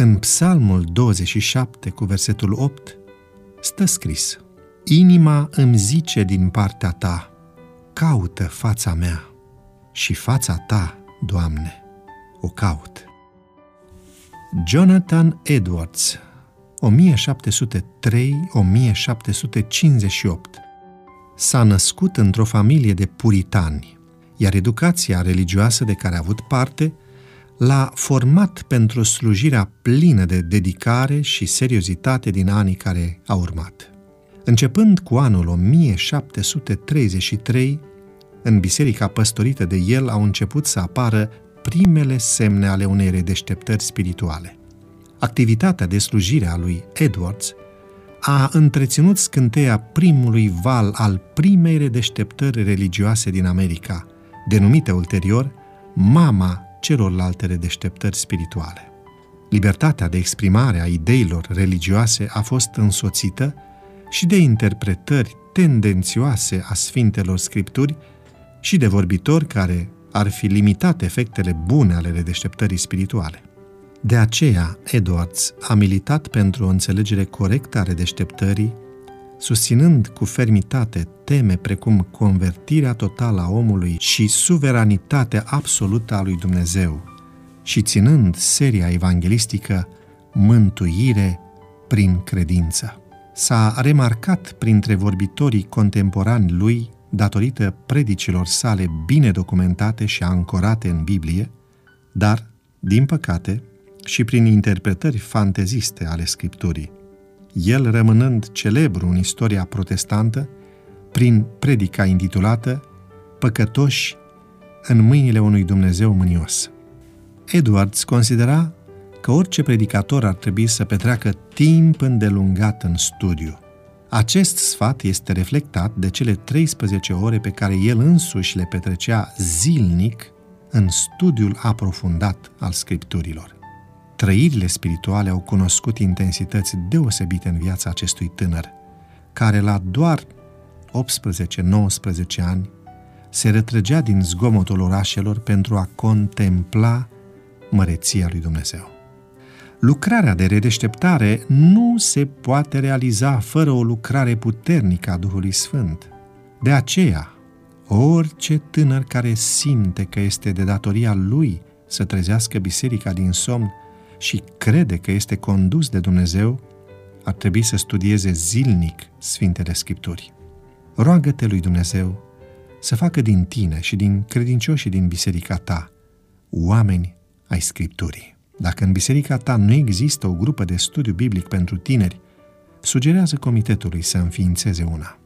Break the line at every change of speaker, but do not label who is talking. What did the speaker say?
În Psalmul 27 cu versetul 8 stă scris Inima îmi zice din partea ta, caută fața mea și fața ta, Doamne, o caut. Jonathan Edwards, 1703-1758, s-a născut într-o familie de puritani, iar educația religioasă de care a avut parte l-a format pentru slujirea plină de dedicare și seriozitate din anii care au urmat. Începând cu anul 1733, în biserica păstorită de el au început să apară primele semne ale unei redeșteptări spirituale. Activitatea de slujire a lui Edwards a întreținut scânteia primului val al primei redeșteptări religioase din America, denumită ulterior Mama celorlalte redeșteptări spirituale. Libertatea de exprimare a ideilor religioase a fost însoțită și de interpretări tendențioase a Sfintelor Scripturi și de vorbitori care ar fi limitat efectele bune ale redeșteptării spirituale. De aceea, Edwards a militat pentru o înțelegere corectă a redeșteptării, susținând cu fermitate teme precum convertirea totală a omului și suveranitatea absolută a lui Dumnezeu, și ținând seria evanghelistică Mântuire prin credință. S-a remarcat printre vorbitorii contemporani lui datorită predicilor sale bine documentate și ancorate în Biblie, dar, din păcate, și prin interpretări fanteziste ale Scripturii. El rămânând celebru în istoria protestantă, prin predica intitulată Păcătoși în mâinile unui Dumnezeu mânios. Edwards considera că orice predicator ar trebui să petreacă timp îndelungat în studiu – acest sfat este reflectat de cele 13 ore pe care el însuși le petrecea zilnic în studiul aprofundat al Scripturilor. Trăirile spirituale au cunoscut intensități deosebite în viața acestui tânăr, care la doar 18-19 ani se retrăgea din zgomotul orașelor pentru a contempla măreția lui Dumnezeu. Lucrarea de redeșteptare nu se poate realiza fără o lucrare puternică a Duhului Sfânt. De aceea, orice tânăr care simte că este de datoria lui să trezească biserica din somn și crede că este condus de Dumnezeu, ar trebui să studieze zilnic Sfintele Scripturi. Roagă-te lui Dumnezeu să facă din tine și din credincioșii din biserica ta oameni ai Scripturii. Dacă în biserica ta nu există o grupă de studiu biblic pentru tineri, sugerează comitetului să înființeze una.